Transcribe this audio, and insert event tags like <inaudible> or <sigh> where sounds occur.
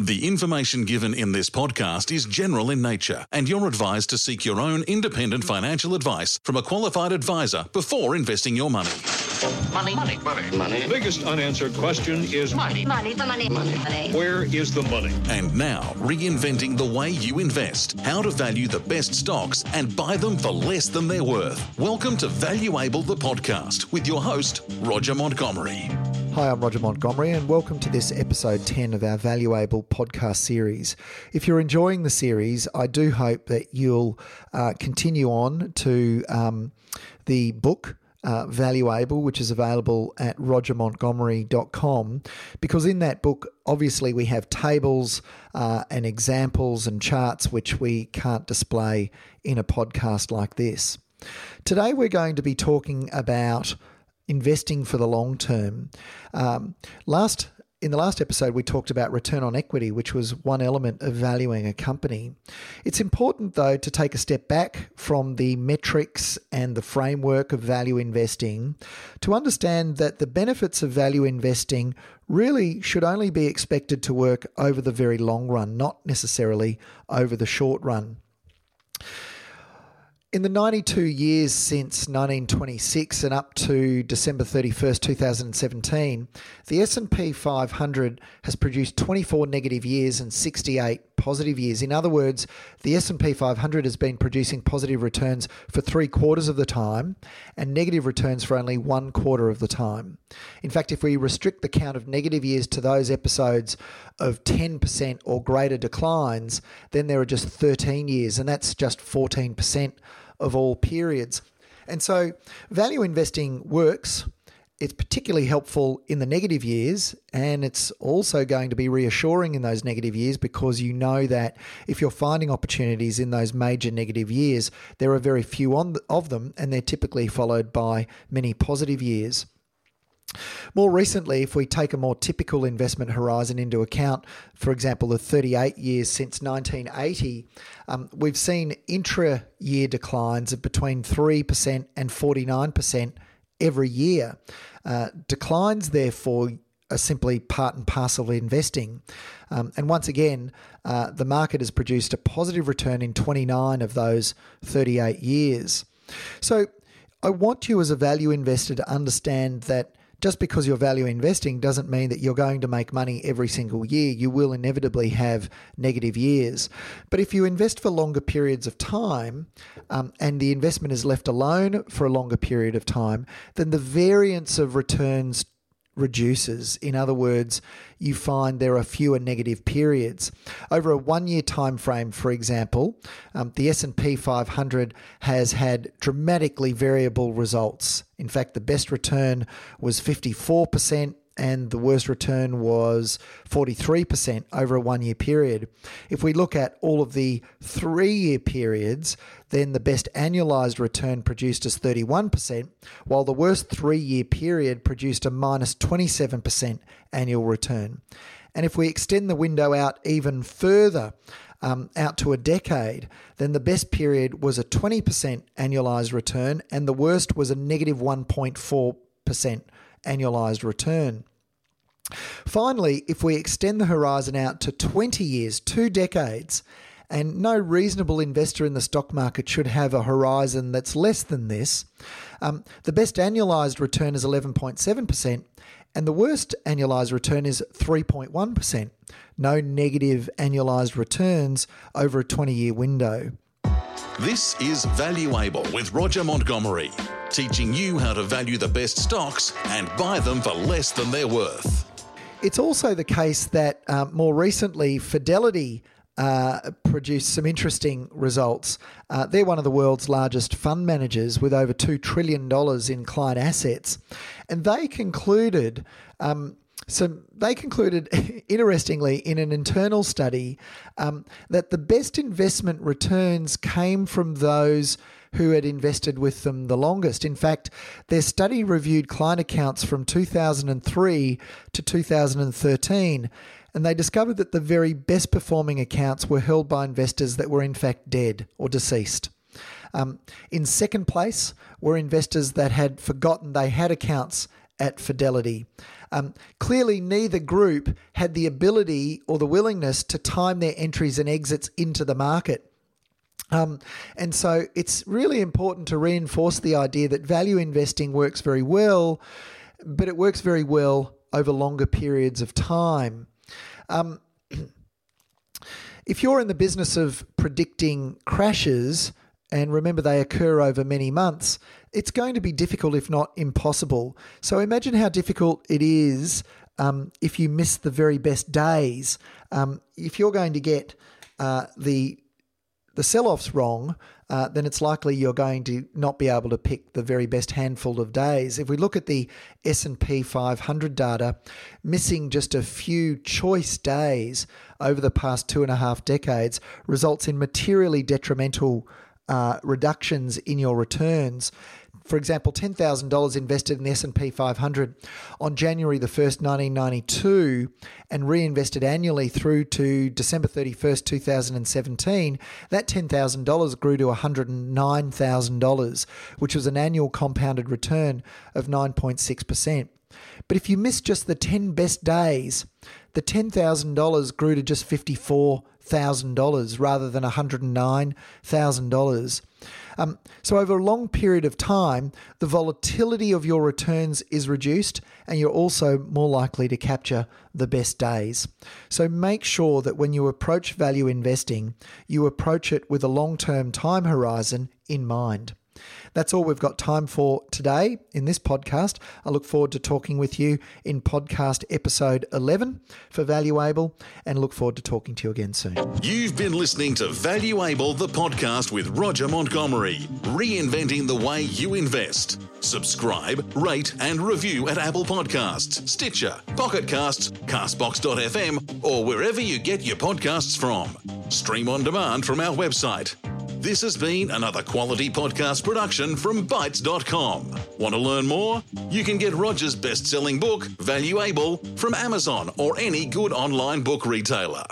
The information given in this podcast is general in nature, and you're advised to seek your own independent financial advice from a qualified advisor before investing your money. Money, money, money, money. The biggest unanswered question is Money, Money, the money, money, money. where is the money? And now, reinventing the way you invest, how to value the best stocks and buy them for less than they're worth. Welcome to Valuable the podcast with your host, Roger Montgomery. Hi, I'm Roger Montgomery, and welcome to this episode 10 of our Valuable podcast series. If you're enjoying the series, I do hope that you'll uh, continue on to um, the book. Uh, Valuable, which is available at rogermontgomery.com, because in that book, obviously, we have tables uh, and examples and charts which we can't display in a podcast like this. Today, we're going to be talking about investing for the long term. Um, last in the last episode, we talked about return on equity, which was one element of valuing a company. It's important, though, to take a step back from the metrics and the framework of value investing to understand that the benefits of value investing really should only be expected to work over the very long run, not necessarily over the short run. In the 92 years since 1926 and up to December 31st, 2017, the S&P 500 has produced 24 negative years and 68 positive years. In other words, the S&P 500 has been producing positive returns for 3 quarters of the time and negative returns for only 1 quarter of the time. In fact, if we restrict the count of negative years to those episodes of 10% or greater declines, then there are just 13 years and that's just 14% of all periods. And so value investing works. It's particularly helpful in the negative years, and it's also going to be reassuring in those negative years because you know that if you're finding opportunities in those major negative years, there are very few on of them, and they're typically followed by many positive years. More recently, if we take a more typical investment horizon into account, for example, the 38 years since 1980, um, we've seen intra year declines of between 3% and 49% every year. Uh, declines, therefore, are simply part and parcel of investing. Um, and once again, uh, the market has produced a positive return in 29 of those 38 years. So I want you as a value investor to understand that just because you're value investing doesn't mean that you're going to make money every single year. You will inevitably have negative years. But if you invest for longer periods of time um, and the investment is left alone for a longer period of time, then the variance of returns reduces. In other words, you find there are fewer negative periods. Over a one-year time frame, for example, um, the S&P 500 has had dramatically variable results. In fact, the best return was 54% and the worst return was 43% over a one year period. If we look at all of the three year periods, then the best annualized return produced is 31%, while the worst three year period produced a minus 27% annual return. And if we extend the window out even further, um, out to a decade, then the best period was a 20% annualized return, and the worst was a negative 1.4% annualized return. Finally, if we extend the horizon out to 20 years, two decades, and no reasonable investor in the stock market should have a horizon that's less than this, um, the best annualized return is 11.7%, and the worst annualized return is 3.1%. No negative annualized returns over a 20 year window. This is Valuable with Roger Montgomery, teaching you how to value the best stocks and buy them for less than they're worth. It's also the case that um, more recently, Fidelity uh, produced some interesting results. Uh, they're one of the world's largest fund managers with over $2 trillion in client assets. And they concluded. Um, so they concluded, <laughs> interestingly, in an internal study, um, that the best investment returns came from those who had invested with them the longest. In fact, their study reviewed client accounts from 2003 to 2013, and they discovered that the very best performing accounts were held by investors that were in fact dead or deceased. Um, in second place were investors that had forgotten they had accounts at Fidelity. Um, clearly, neither group had the ability or the willingness to time their entries and exits into the market. Um, and so it's really important to reinforce the idea that value investing works very well, but it works very well over longer periods of time. Um, <clears throat> if you're in the business of predicting crashes, and remember they occur over many months, it's going to be difficult, if not impossible. So imagine how difficult it is um, if you miss the very best days. Um, if you're going to get uh, the the sell-offs wrong, uh, then it's likely you're going to not be able to pick the very best handful of days. If we look at the S&P 500 data, missing just a few choice days over the past two and a half decades results in materially detrimental uh, reductions in your returns for example, $10,000 invested in the S&P 500 on January the 1st, 1992 and reinvested annually through to December 31st, 2017, that $10,000 grew to $109,000, which was an annual compounded return of 9.6%. But if you miss just the 10 best days, the $10,000 grew to just $54,000 rather than $109,000. Um, so, over a long period of time, the volatility of your returns is reduced, and you're also more likely to capture the best days. So, make sure that when you approach value investing, you approach it with a long term time horizon in mind. That's all we've got time for today in this podcast. I look forward to talking with you in podcast episode 11 for Valuable and look forward to talking to you again soon. You've been listening to Valuable, the podcast with Roger Montgomery, reinventing the way you invest. Subscribe, rate, and review at Apple Podcasts, Stitcher, Pocket Casts, Castbox.fm, or wherever you get your podcasts from. Stream on demand from our website. This has been another quality podcast production from Bytes.com. Want to learn more? You can get Roger's best selling book, Valuable, from Amazon or any good online book retailer.